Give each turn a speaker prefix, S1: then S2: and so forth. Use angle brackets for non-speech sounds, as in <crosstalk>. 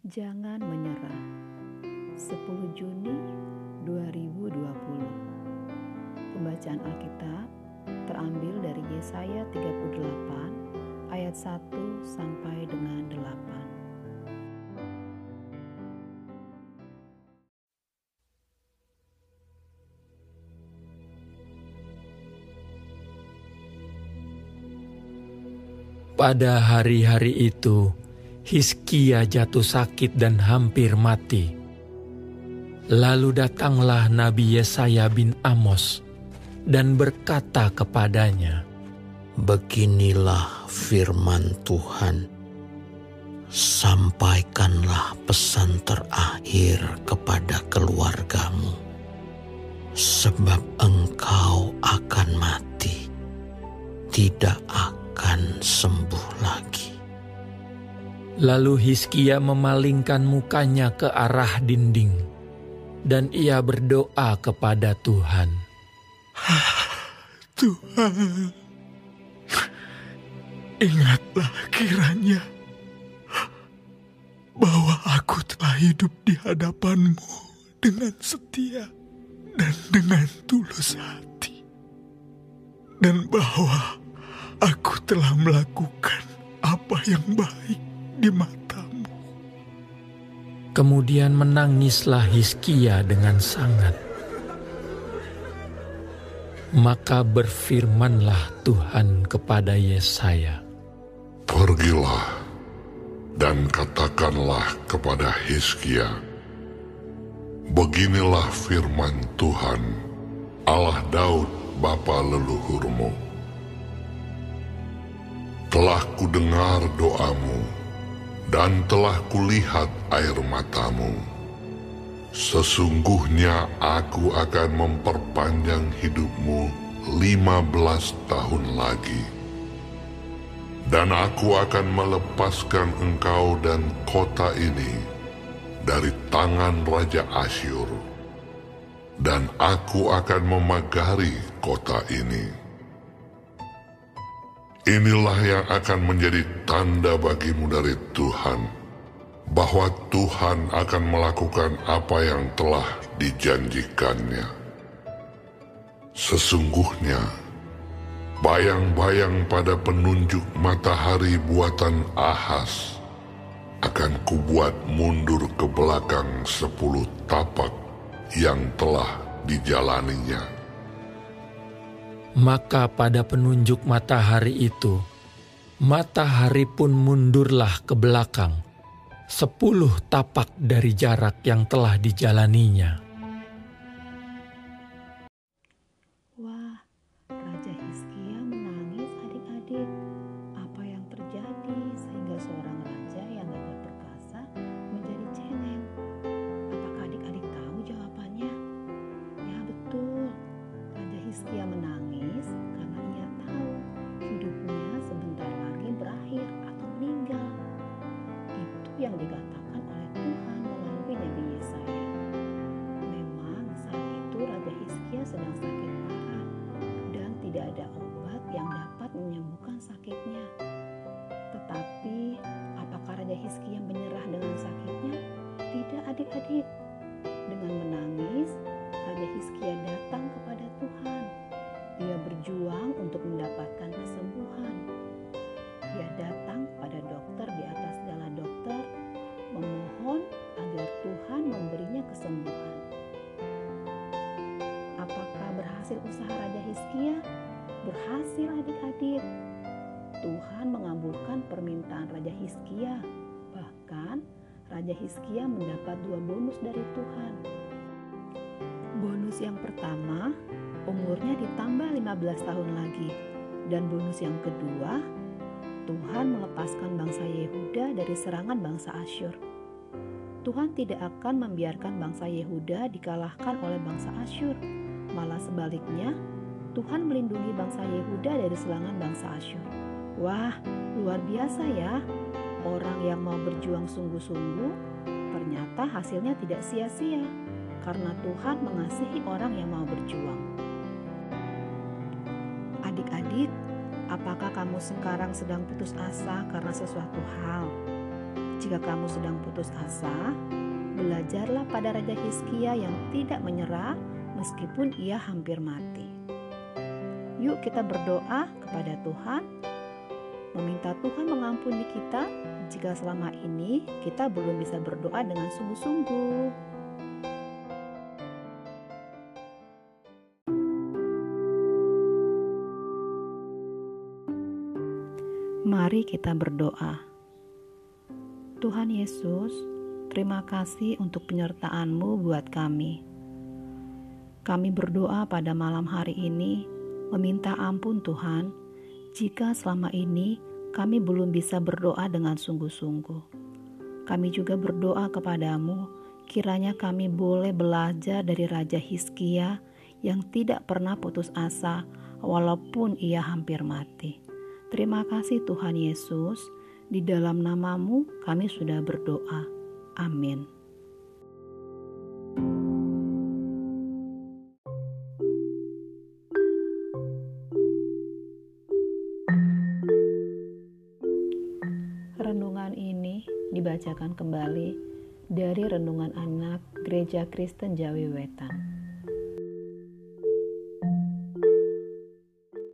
S1: Jangan menyerah. 10 Juni 2020. Pembacaan Alkitab terambil dari Yesaya 38 ayat 1 sampai dengan 8.
S2: Pada hari-hari itu, Hiskia jatuh sakit dan hampir mati. Lalu datanglah Nabi Yesaya bin Amos dan berkata kepadanya,
S3: Beginilah firman Tuhan, sampaikanlah pesan terakhir kepada keluargamu, sebab engkau akan mati, tidak akan sembuh lagi.
S2: Lalu Hiskia memalingkan mukanya ke arah dinding, dan ia berdoa kepada Tuhan. <sighs>
S4: Tuhan, ingatlah kiranya bahwa aku telah hidup di hadapanmu dengan setia dan dengan tulus hati. Dan bahwa aku telah melakukan apa yang baik di matamu.
S2: Kemudian menangislah Hiskia dengan sangat. Maka berfirmanlah Tuhan kepada Yesaya.
S5: Pergilah dan katakanlah kepada Hiskia, Beginilah firman Tuhan, Allah Daud, Bapa leluhurmu telah kudengar doamu dan telah kulihat air matamu. Sesungguhnya aku akan memperpanjang hidupmu lima belas tahun lagi. Dan aku akan melepaskan engkau dan kota ini dari tangan Raja Asyur. Dan aku akan memagari kota ini Inilah yang akan menjadi tanda bagimu dari Tuhan, bahwa Tuhan akan melakukan apa yang telah dijanjikannya. Sesungguhnya, bayang-bayang pada penunjuk matahari buatan Ahas akan kubuat mundur ke belakang sepuluh tapak yang telah dijalaninya.
S2: Maka pada penunjuk matahari itu, matahari pun mundurlah ke belakang, sepuluh tapak dari jarak yang telah dijalaninya.
S1: Tidak ada obat yang dapat menyembuhkan sakitnya. Tetapi apakah Raja Hizkia menyerah dengan sakitnya? Tidak adik-adik. Dengan menangis, Raja Hizkia adik-adik. Tuhan mengabulkan permintaan Raja Hizkia. Bahkan Raja Hizkia mendapat dua bonus dari Tuhan. Bonus yang pertama, umurnya ditambah 15 tahun lagi. Dan bonus yang kedua, Tuhan melepaskan bangsa Yehuda dari serangan bangsa Asyur. Tuhan tidak akan membiarkan bangsa Yehuda dikalahkan oleh bangsa Asyur. Malah sebaliknya, Tuhan melindungi bangsa Yehuda dari serangan bangsa Asyur. Wah, luar biasa ya. Orang yang mau berjuang sungguh-sungguh, ternyata hasilnya tidak sia-sia. Karena Tuhan mengasihi orang yang mau berjuang. Adik-adik, apakah kamu sekarang sedang putus asa karena sesuatu hal? Jika kamu sedang putus asa, belajarlah pada Raja Hizkia yang tidak menyerah meskipun ia hampir mati. Yuk kita berdoa kepada Tuhan, meminta Tuhan mengampuni kita jika selama ini kita belum bisa berdoa dengan sungguh-sungguh. Mari kita berdoa. Tuhan Yesus, terima kasih untuk penyertaan-Mu buat kami. Kami berdoa pada malam hari ini, meminta ampun Tuhan, jika selama ini kami belum bisa berdoa dengan sungguh-sungguh. Kami juga berdoa kepadamu, kiranya kami boleh belajar dari Raja Hizkia yang tidak pernah putus asa walaupun ia hampir mati. Terima kasih Tuhan Yesus, di dalam namamu kami sudah berdoa. Amin. Renungan ini dibacakan kembali dari Renungan Anak Gereja Kristen Jawi Wetan.